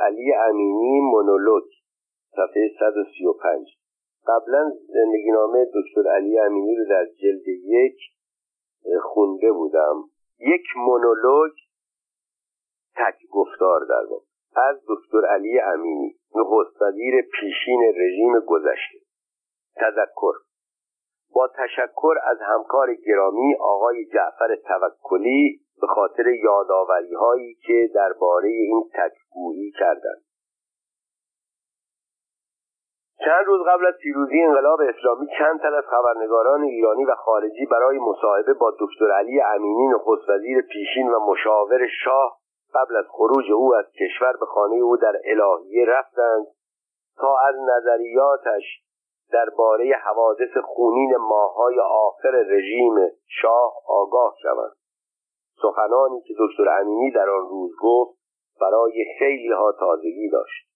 علی امینی مونولوگ صفحه 135 قبلا زندگی نامه دکتر علی امینی رو در جلد یک خونده بودم. یک مونولوگ تک گفتار در از دکتر علی امینی نخست پیشین رژیم گذشته. تذکر با تشکر از همکار گرامی آقای جعفر توکلی به خاطر یادآوری هایی که درباره این تکگویی کردند. چند روز قبل از پیروزی انقلاب اسلامی چند تن از خبرنگاران ایرانی و خارجی برای مصاحبه با دکتر علی امینی نخست وزیر پیشین و مشاور شاه قبل از خروج او از کشور به خانه او در الهیه رفتند تا از نظریاتش درباره حوادث خونین ماهای آخر رژیم شاه آگاه شوند. سخنانی که دکتر امینی در آن روز گفت برای خیلی ها تازگی داشت.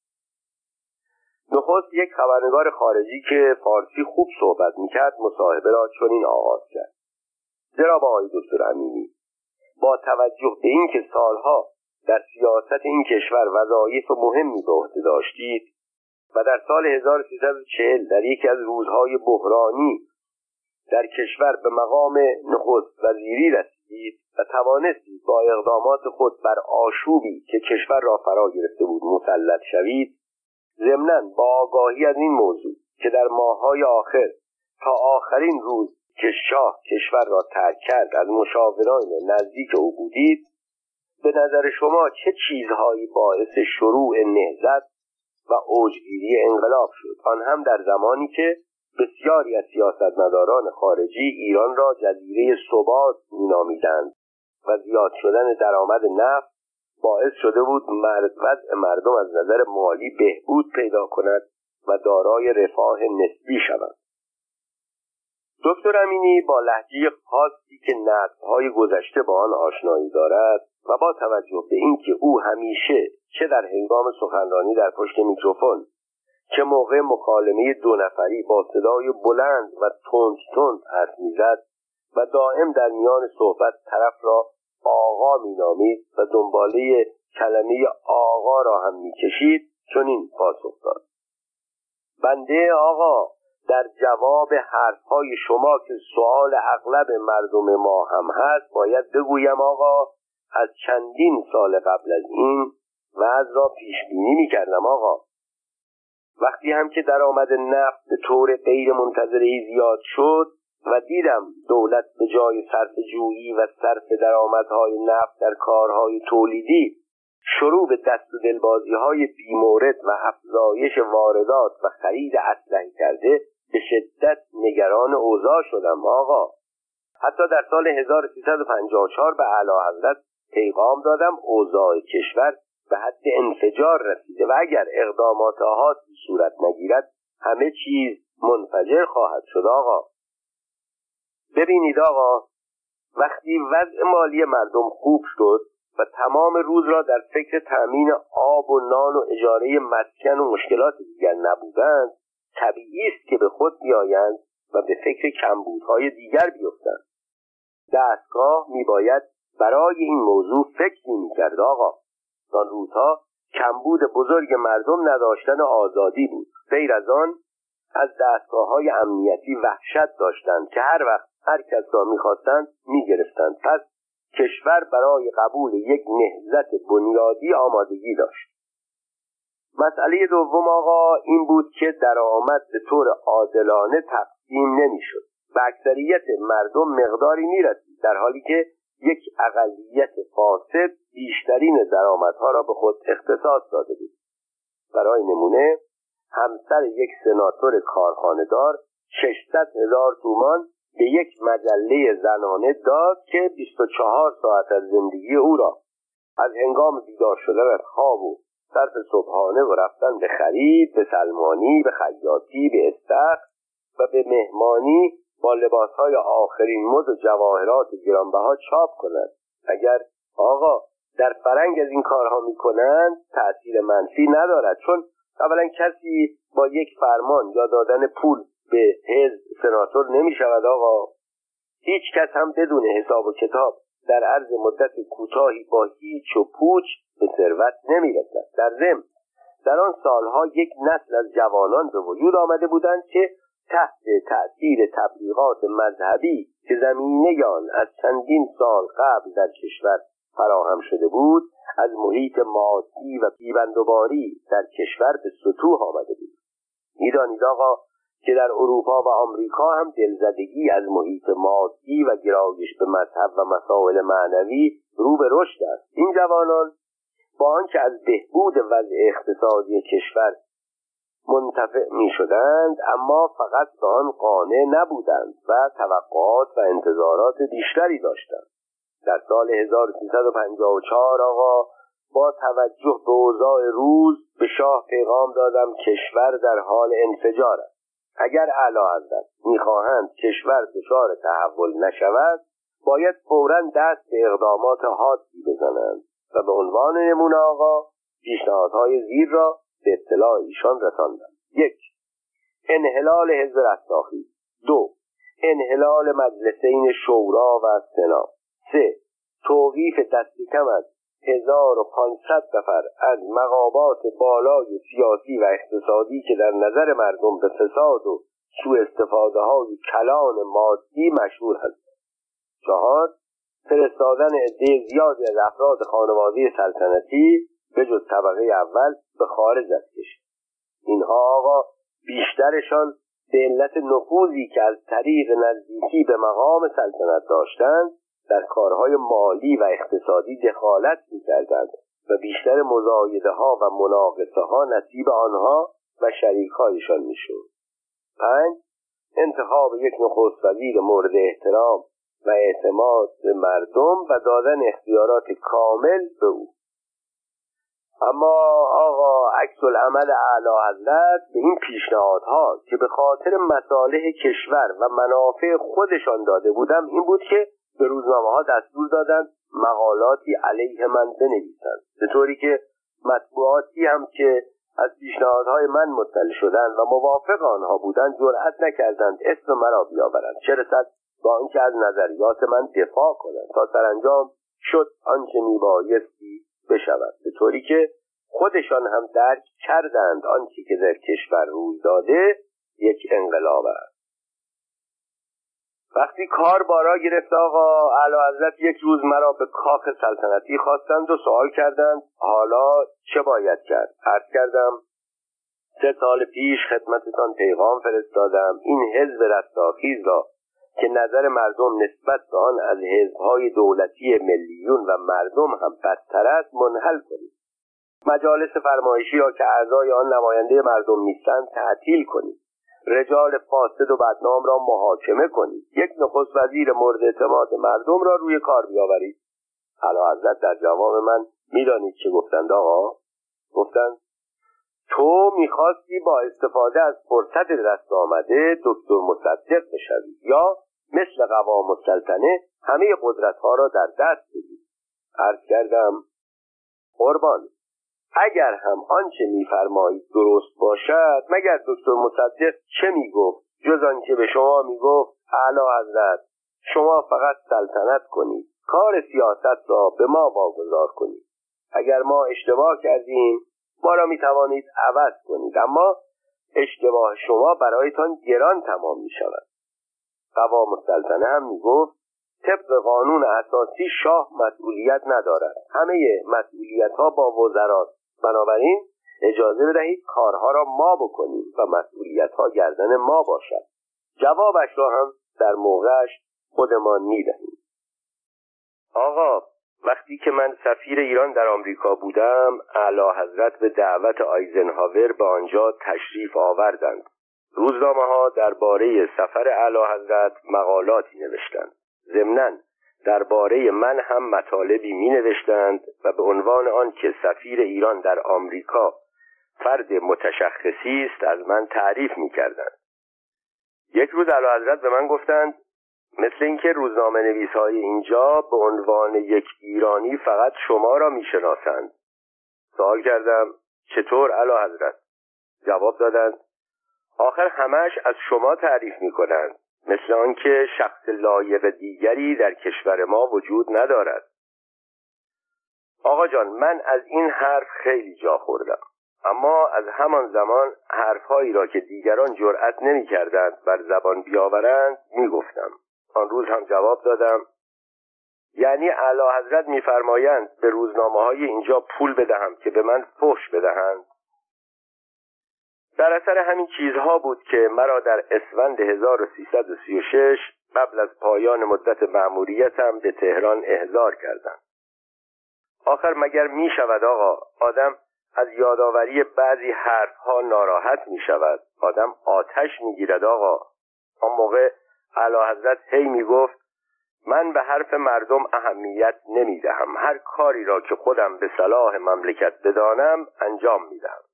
نخست یک خبرنگار خارجی که فارسی خوب صحبت می‌کرد مصاحبه را چنین آغاز کرد. جناب آقای دکتر امینی با توجه به اینکه سالها در سیاست این کشور وظایف مهمی به عهده داشتید و در سال 1340 در یکی از روزهای بحرانی در کشور به مقام نخست وزیری رسیدید و توانستید با اقدامات خود بر آشوبی که کشور را فرا گرفته بود مسلط شوید ضمنا با آگاهی از این موضوع که در ماههای آخر تا آخرین روز که شاه کشور را ترک کرد از مشاوران نزدیک او بودید به نظر شما چه چیزهایی باعث شروع نهزت و اوجگیری انقلاب شد؟ آن هم در زمانی که بسیاری از سیاستمداران خارجی ایران را جزیره ثبات مینامیدند و زیاد شدن درآمد نفت باعث شده بود مرد وضع مردم از نظر مالی بهبود پیدا کند و دارای رفاه نسبی شوند. دکتر امینی با لحجه خاصی که نقدهای گذشته با آن آشنایی دارد و با توجه به اینکه او همیشه چه در هنگام سخنرانی در پشت میکروفون چه موقع مکالمه دو نفری با صدای بلند و تند تند حرف می‌زد و دائم در میان صحبت طرف را آقا مینامید و دنباله کلمه آقا را هم می‌کشید چون این پاسخ داد. بنده آقا در جواب حرفهای شما که سوال اغلب مردم ما هم هست باید بگویم آقا از چندین سال قبل از این وضع را پیش بینی می کردم آقا. وقتی هم که درآمد نفت به طور غیر منتظره زیاد شد و دیدم دولت به جای صرف جویی و صرف درآمدهای نفت در کارهای تولیدی شروع به دست و دلبازی های بیمورد و افزایش واردات و خرید اسلحه کرده به شدت نگران اوضاع شدم آقا. حتی در سال 1354 به اعلی حضرت پیغام دادم اوضاع کشور به حد انفجار رسیده و اگر اقدامات آهاتی صورت نگیرد همه چیز منفجر خواهد شد آقا. ببینید آقا وقتی وضع مالی مردم خوب شد و تمام روز را در فکر تأمین آب و نان و اجاره مسکن و مشکلات دیگر نبودند طبیعی است که به خود بیایند و به فکر کمبودهای دیگر بیفتند. دستگاه میباید برای این موضوع فکر می‌کرد آقا. آن روزها کمبود بزرگ مردم نداشتن آزادی بود. غیر از آن از دستگاه های امنیتی وحشت داشتند که هر وقت هر کس را می‌خواستند می‌گرفتند. پس کشور برای قبول یک نهزت بنیادی آمادگی داشت. مسئله دوم آقا این بود که درآمد به طور عادلانه تقسیم نمی‌شد. و اکثریت مردم مقداری می‌رسید در حالی که یک اقلیت فاسد بیشترین درآمدها را به خود اختصاص داده بود. برای نمونه همسر یک سناتور کارخانهدار 600 هزار تومان به یک مجله زنانه داد که 24 ساعت از زندگی او را از هنگام بیدار شدن از خواب و صرف صبحانه و رفتن به خرید به سلمانی به خیاطی به استخ و به مهمانی با لباسهای آخرین مد و جواهرات گرانبها چاپ کنند. اگر آقا در فرنگ از این کارها می‌کنند تأثیر منفی ندارد. چون اولا کسی با یک فرمان یا دادن پول به حزب سناتور نمی شود آقا. هیچ کس هم بدون حساب و کتاب در عرض مدت کوتاهی با هیچ و پوچ به ثروت نمی‌رسد. در ضمن در آن سالها یک نسل از جوانان به وجود آمده بودند که تحت تأثیر تبلیغات مذهبی که زمینه آن از چندین سال قبل در کشور فراهم شده بود از محیط مادی و بیبندوباری در کشور به سطوح آمده بود. می‌دانید آقا که در اروپا و آمریکا هم دلزدگی از محیط مادی و گرایش به مذهب و مسائل معنوی رو به رشد است. این جوانان با آنکه از بهبود وضع اقتصادی کشور منتفع می شدند اما فقط به آن قانع نبودند و توقعات و انتظارات بیشتری داشتند. در سال 1354 آقا با توجه به اوضاع روز به شاه پیغام دادم کشور در حال انفجار است. اگر اعلی حضرت می‌خواهند کشور دچار تحول نشود باید فورا دست به اقدامات حادی بزنند و به عنوان نمونه آقا پیشنهادهای زیر را به اطلاع ایشان رساندند یک انحلال حزب رستاخی دو انحلال مجلسین شورا و سنا. سه. توقیف دست کم از 1500 نفر از مقامات بالای سیاسی و اقتصادی که در نظر مردم به فساد و سوء استفاده های کلان مادی مشهور هست چهار. فرستادن عده زیادی از افراد خانواده سلطنتی به جز طبقه اول به خارج از کشور. اینها آقا بیشترشان به علت نفوذی که از طریق نزدیکی به مقام سلطنت داشتند در کارهای مالی و اقتصادی دخالت می‌کردند و بیشتر مزایده ها و مناقصه ها نصیب آنها و شریکهایشان می‌شد. پنج انتخاب یک نخست وزیر مورد احترام و اعتماد به مردم و دادن اختیارات کامل به او. اما آقا عکس العمل اعلی حضرت به این پیشنهادها که به خاطر مصالح کشور و منافع خودشان داده بودم این بود که به روزنامه ها دستور دادند مقالاتی علیه من بنویسند. به طوری که مطبوعاتی هم که از پیشنهادهای من مطلع شدند و موافق آنها بودند جرأت نکردند اسم مرا بیاورند. چه رسد با آنکه از نظریات من دفاع کنند تا سرانجام شد آنچه میبایستی بشود. به طوری که خودشان هم درک کردند آنچه که در کشور روی داده یک انقلاب است. وقتی کار بارا گرفت آقا اعلی یک روز مرا به کاخ سلطنتی خواستند و سوال کردند حالا چه باید کرد؟ عرض کردم سه سال پیش خدمتتان پیغام فرستادم این حزب رستاخیز را که نظر مردم نسبت به آن از حزبهای دولتی ملیون و مردم هم بدتر است منحل کنید. مجالس فرمایشی را که اعضای آن نماینده مردم نیستند تعطیل کنید. رجال فاسد و بدنام را محاکمه کنید. یک نخست وزیر مورد اعتماد مردم را روی کار بیاورید. علا حضرت در جواب من می‌دانید چه گفتند آقا؟ گفتند تو می‌خواستی با استفاده از فرصت دست آمده دکتر مصدق بشوی یا مثل قوام السلطنه همه قدرت ها را در دست بگیری عرض کردم قربان. اگر هم آنچه میفرمایید درست باشد مگر دکتر مصدق چه می‌گفت؟ جز آنکه به شما می‌گفت اعلی حضرت شما فقط سلطنت کنید. کار سیاست را به ما واگذار کنید. اگر ما اشتباه کردیم ما را می‌توانید عوض کنید. اما اشتباه شما برایتان گران تمام می شود قوام السلطنه هم می‌گفت طبق قانون اساسی شاه مسئولیت ندارد. همه مسئولیت ها با وزراست بنابراین اجازه بدهید کارها را ما بکنیم و مسئولیت ها گردن ما باشد. جوابش را هم در موقعش خودمان می‌دهیم. آقا وقتی که من سفیر ایران در آمریکا بودم اعلی حضرت به دعوت آیزنهاور به آنجا تشریف آوردند. روزنامه ها درباره سفر اعلی حضرت مقالاتی نوشتند. ضمناً درباره من هم مطالبی می نوشتند و به عنوان آن که سفیر ایران در آمریکا فرد متشخصی است از من تعریف می کردند. یک روز علا حضرت به من گفتند مثل اینکه روزنامه نویس های اینجا به عنوان یک ایرانی فقط شما را می شناسند. سوال کردم چطور علا حضرت؟ جواب دادند آخر همش از شما تعریف می کنند مثل آنکه شخص لایق دیگری در کشور ما وجود ندارد. آقا جان من از این حرف خیلی جا خوردم. اما از همان زمان حرفهایی را که دیگران جرأت نمی‌کردند بر زبان بیاورند می‌گفتم. آن روز هم جواب دادم. یعنی اعلی حضرت میفرمایند به روزنامه های اینجا پول بدهم که به من فحش بدهند. در اثر همین چیزها بود که مرا در اسفند 1336 قبل از پایان مدت مأموریتم به تهران احضار کردند. آخر مگر می شود آقا؟ آدم از یادآوری بعضی حرفها ناراحت می شود. آدم آتش می گیرد آقا. آن موقع اعلی حضرت هی می گفت من به حرف مردم اهمیت نمی دهم. هر کاری را که خودم به صلاح مملکت بدانم انجام می دهم.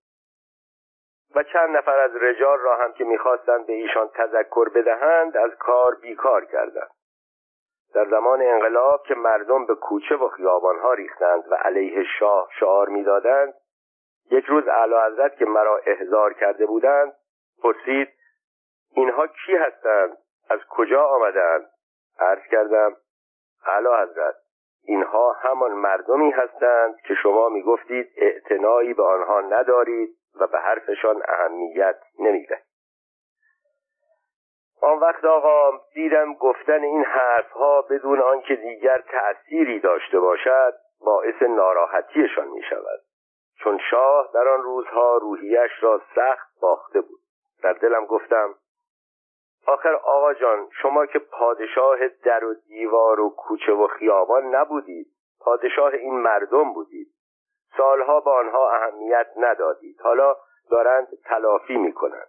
و چند نفر از رجال را هم که می‌خواستند به ایشان تذکر بدهند از کار بیکار کردند. در زمان انقلاب که مردم به کوچه و خیابانها ریختند و علیه شاه شعار می‌دادند یک روز اعلی که مرا احضار کرده بودند پرسید اینها کی هستند؟ از کجا آمدند؟ عرض کردم اعلی حضرت اینها همان مردمی هستند که شما می‌گفتید اعتنایی به آنها ندارید. و به حرفشان اهمیت نمی‌دهید آن وقت آقا دیدم گفتن این حرفها بدون آنکه دیگر تأثیری داشته باشد باعث ناراحتیشان می شود چون شاه در آن روزها روحیش را سخت باخته بود. در دلم گفتم آخر آقا جان شما که پادشاه در و دیوار و کوچه و خیابان نبودید پادشاه این مردم بودید. سالها به آنها اهمیت ندادید. حالا دارند تلافی می‌کنند.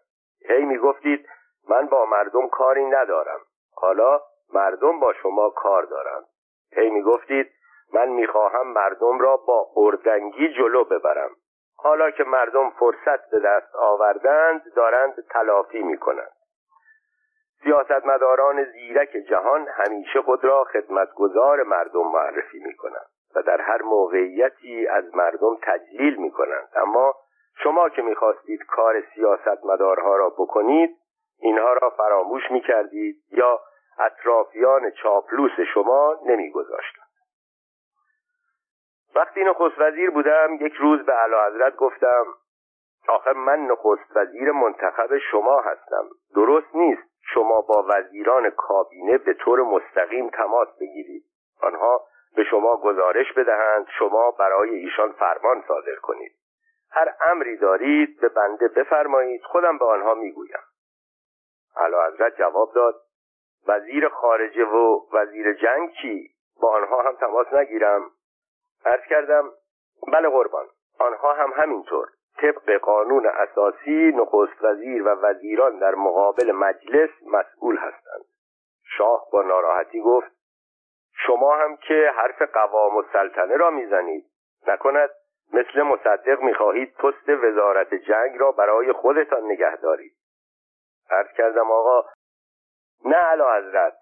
هی می‌گفتید من با مردم کاری ندارم. حالا مردم با شما کار دارند. هی می‌گفتید من می‌خواهم مردم را با اردنگی جلو ببرم. حالا که مردم فرصت به دست آوردند دارند تلافی می‌کنند. سیاستمداران زیرک جهان همیشه خود را خدمتگزار مردم معرفی می‌کنند. در هر موقعیتی از مردم تجلیل می‌کنند. اما شما که می‌خواستید کار سیاستمدارها را بکنید اینها را فراموش می‌کردید یا اطرافیان چاپلوس شما نمیگذاشتند. وقتی نخست وزیر بودم یک روز به اعلی حضرت گفتم آخر من نخست وزیر منتخب شما هستم. درست نیست شما با وزیران کابینه به طور مستقیم تماس بگیرید. آنها به شما گزارش بدهند شما برای ایشان فرمان صادر کنید. هر امری دارید به بنده بفرمایید خودم به آنها می‌گویم. اعلی حضرت جواب داد وزیر خارجه و وزیر جنگ چی؟ با آنها هم تماس نگیرم. عرض کردم بله قربان آنها هم همینطور. طبق قانون اساسی نخست وزیر و وزیران در مقابل مجلس مسئول هستند. شاه با ناراحتی گفت شما هم که حرف قوام و سلطنه را می‌زنید. نکند مثل مصدق می‌خواهید پست وزارت جنگ را برای خودتان نگه دارید. عرض کردم آقا نه علا حضرت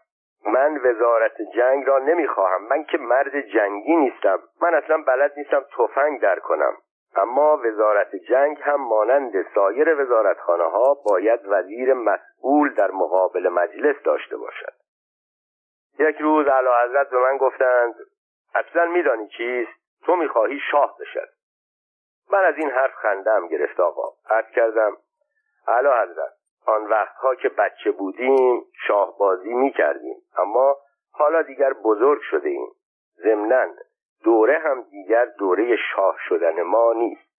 من وزارت جنگ را نمی‌خواهم. من که مرد جنگی نیستم. من اصلا بلد نیستم تفنگ در کنم. اما وزارت جنگ هم مانند سایر وزارتخانه ها باید وزیر مسئول در مقابل مجلس داشته باشد. یک روز اعلی حضرت به من گفتند اصلا میدانی چیست؟ تو می‌خواهی شاه بشد من از این حرف خندم گرفت آقا. عرض کردم اعلی حضرت آن وقتها که بچه بودیم شاه بازی می‌کردیم. اما حالا دیگر بزرگ شده ایم. ضمنا دوره هم دیگر دوره شاه شدن ما نیست.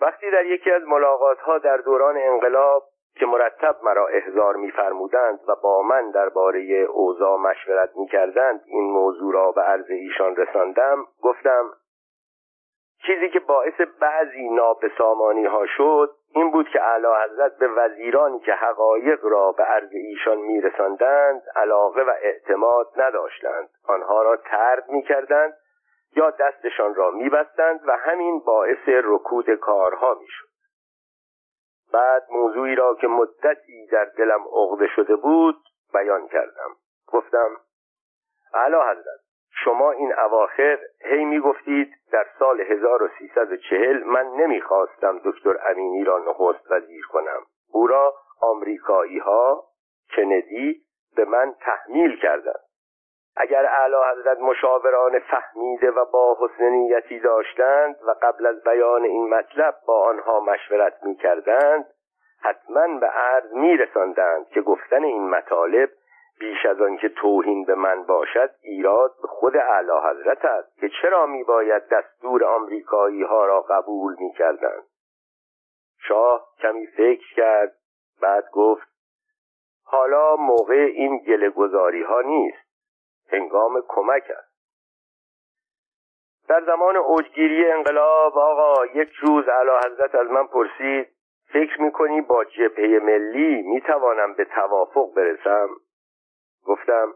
وقتی در یکی از ملاقات ها در دوران انقلاب که مرتب مرا احضار میفرمودند و با من درباره اوضاع مشورت می‌کردند این موضوع را به عرض ایشان رساندم. گفتم چیزی که باعث بعضی نابسامانی ها شد این بود که اعلی حضرت به وزیرانی که حقایق را به عرض ایشان میرساندند علاقه و اعتماد نداشتند. آنها را ترد می‌کردند یا دستشان را میبستند و همین باعث رکود کارها می‌شد. بعد موضوعی را که مدتی در دلم عقده شده بود بیان کردم. گفتم اعلی حضرت شما این اواخر هی می‌گفتید در سال 1340 من نمی‌خواستم دکتر امینی را نخست وزیر کنم. او را آمریکایی ها کندی به من تحمیل کردند. اگر اعلی حضرت مشاوران فهمیده و با حسن نیتی داشتند و قبل از بیان این مطلب با آنها مشورت می کردند حتما به عرض می رساندند که گفتن این مطالب بیش از آنکه توهین به من باشد ایراد به خود اعلی حضرت است که چرا می باید دستور آمریکایی ها را قبول می کردند شاه کمی فکر کرد بعد گفت حالا موقع این گله ها نیست. هنگام کمک است. در زمان اوجگیری انقلاب آقا یک روز اعلی حضرت از من پرسید فکر می‌کنی با جبهه ملی می‌توانم به توافق برسم؟ گفتم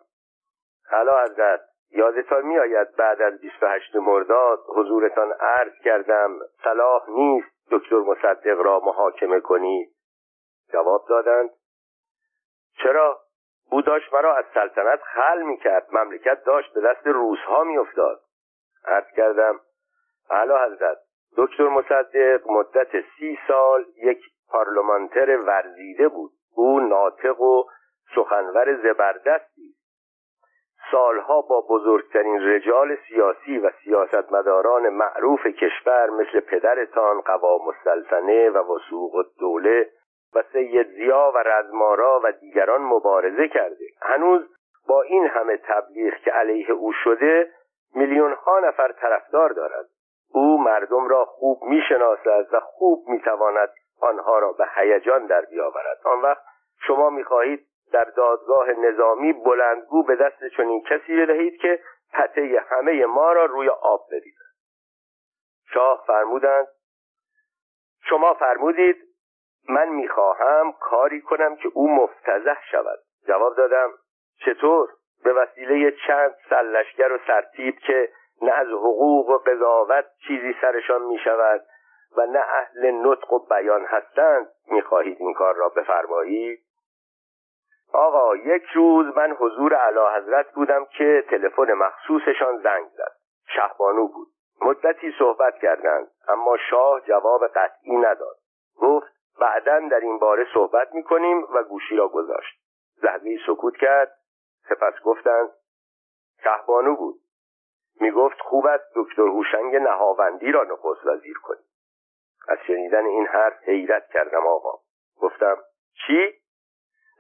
اعلی حضرت یادتان میآید بعد از 28 مرداد حضورتان عرض کردم صلاح نیست دکتر مصدق را محاکمه کنید جواب دادند چرا؟ او داشت مرا از سلطنت خل می‌کرد. مملکت داشت به دست روزها میافتاد. عرض کردم اعلی حضرت دکتر مصدق مدت سی سال یک پارلمانتر ورزیده بود. او ناطق و سخنور زبردستی سالها با بزرگترین رجال سیاسی و سیاستمداران معروف کشور مثل پدرتان قوام السلطنه و وسوق الدوله و سید زیا و رزمارا و دیگران مبارزه کرده. هنوز با این همه تبلیغ که علیه او شده میلیون ها نفر طرفدار دارد. او مردم را خوب می‌شناسد و خوب می‌تواند آنها را به هیجان در بیاورد. آن وقت شما می‌خواهید در دادگاه نظامی بلندگو به دست چنین کسی بدهید که پته همه ما را روی آب بریزد. شاه فرمودند شما فرمودید من می‌خواهم کاری کنم که او مفتزه شود. جواب دادم چطور؟ به وسیله چند سلشگر و سرتیب که نه از حقوق و قضاوت چیزی سرشان می‌شود و نه اهل نطق و بیان هستند می‌خواهید این کار را بفرمایید؟ آقا یک روز من حضور علا حضرت بودم که تلفن مخصوصشان زنگ زد. شهبانو بود. مدتی صحبت کردند اما شاه جواب قطعی نداد. گفت بعدا در این باره صحبت می‌کنیم و گوشی را گذاشت. لحظه سکوت کرد سپس گفتند شهبانو بود. می‌گفت خوب است دکتر هوشنگ نهاوندی را نخست وزیر کنید از شنیدن این حرف حیرت کردم آقا. گفتم چی؟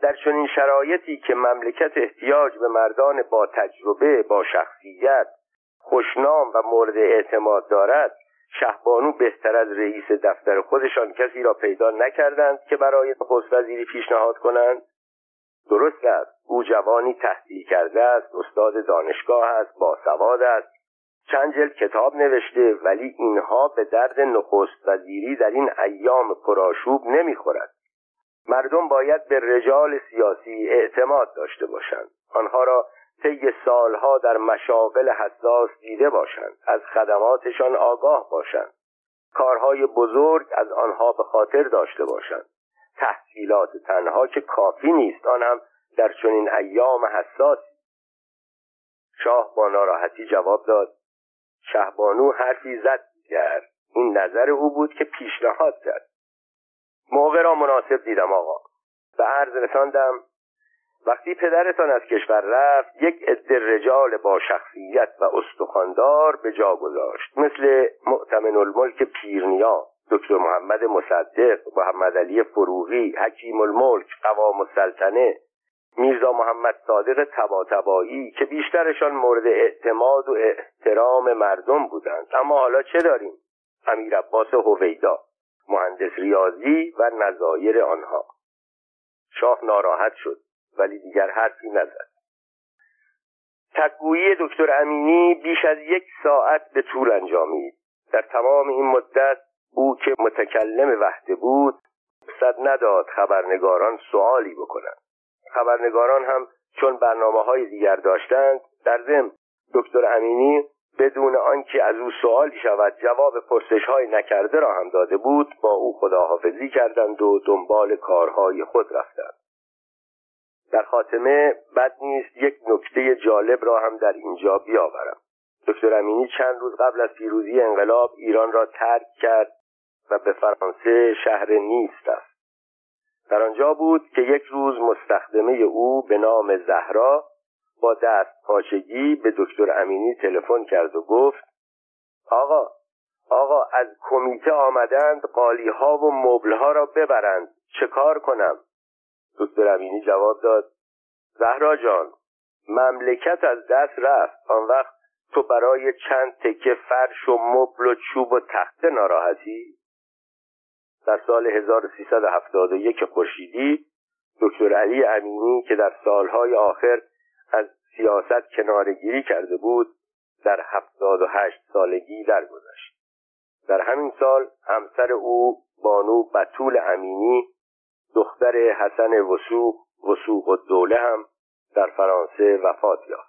در چنین شرایطی که مملکت احتیاج به مردان با تجربه با شخصیت خوشنام و مورد اعتماد دارد شهبانو بهتر از رئیس دفتر خودشان کسی را پیدا نکردند که برای نخست وزیری پیشنهاد کنند؟ درست است. او جوانی تحصیل کرده است استاد دانشگاه است باسواد است. چند جلد کتاب نوشته ولی اینها به درد نخست وزیری در این ایام پرآشوب نمی‌خورد. مردم باید به رجال سیاسی اعتماد داشته باشند. آنها را طی سالها در مشاغل حساس دیده باشند از خدماتشان آگاه باشند. کارهای بزرگ از آنها به خاطر داشته باشند. تحصیلات تنها که کافی نیست آن هم در چنین ایام حساسی. شاه با ناراحتی جواب داد شهبانو حرفی زد کرد این نظر او بود که پیشنهاد کرد. موقع را مناسب دیدم آقا. به عرض رساندم وقتی پدرتان از کشور رفت یک عده رجال با شخصیت و استخواندار به جا گذاشت. مثل معتمن الملک پیرنیا دکتر محمد مصدق محمد علی فروغی حکیم الملک قوام السلطنه میرزا محمد صادق تباتبایی که بیشترشان مورد اعتماد و احترام مردم بودند. اما حالا چه داریم؟ امیر عباس هویدا مهندس ریاضی و نظایر آنها. شاه ناراحت شد. ولی دیگر حرفی نزد. تکگویی دکتر امینی بیش از یک ساعت به طول انجامید. در تمام این مدت او که متکلم وحده بود صد نداد خبرنگاران سوالی بکنند. خبرنگاران هم چون برنامه های دیگر داشتند در ضمن دکتر امینی بدون آنکه از او سوالی شود جواب پرسش های نکرده را هم داده بود با او خداحافظی کردند و دنبال کارهای خود رفتند. در خاتمه بد نیست یک نکته جالب را هم در اینجا بیاورم. دکتر امینی چند روز قبل از پیروزی انقلاب ایران را ترک کرد و به فرانسه شهر نیست است در آنجا بود که یک روز مستخدمه او به نام زهرا با دست پاچگی به دکتر امینی تلفن کرد و گفت آقا آقا از کمیته آمدند قالی ها و مبل ها را ببرند چه کار کنم؟ دکتر امینی جواب داد. زهرا جان مملکت از دست رفت. آن وقت تو برای چند تکه فرش و مبل و چوب و تخته ناراحتی؟ در سال 1371 خورشیدی دکتر علی امینی که در سالهای آخر از سیاست کنارگیری کرده بود در 78 سالگی درگذشت. در همین سال همسر او بانو بطول امینی دختر حسن وسوق وسوق و دوله هم در فرانسه وفات یافت.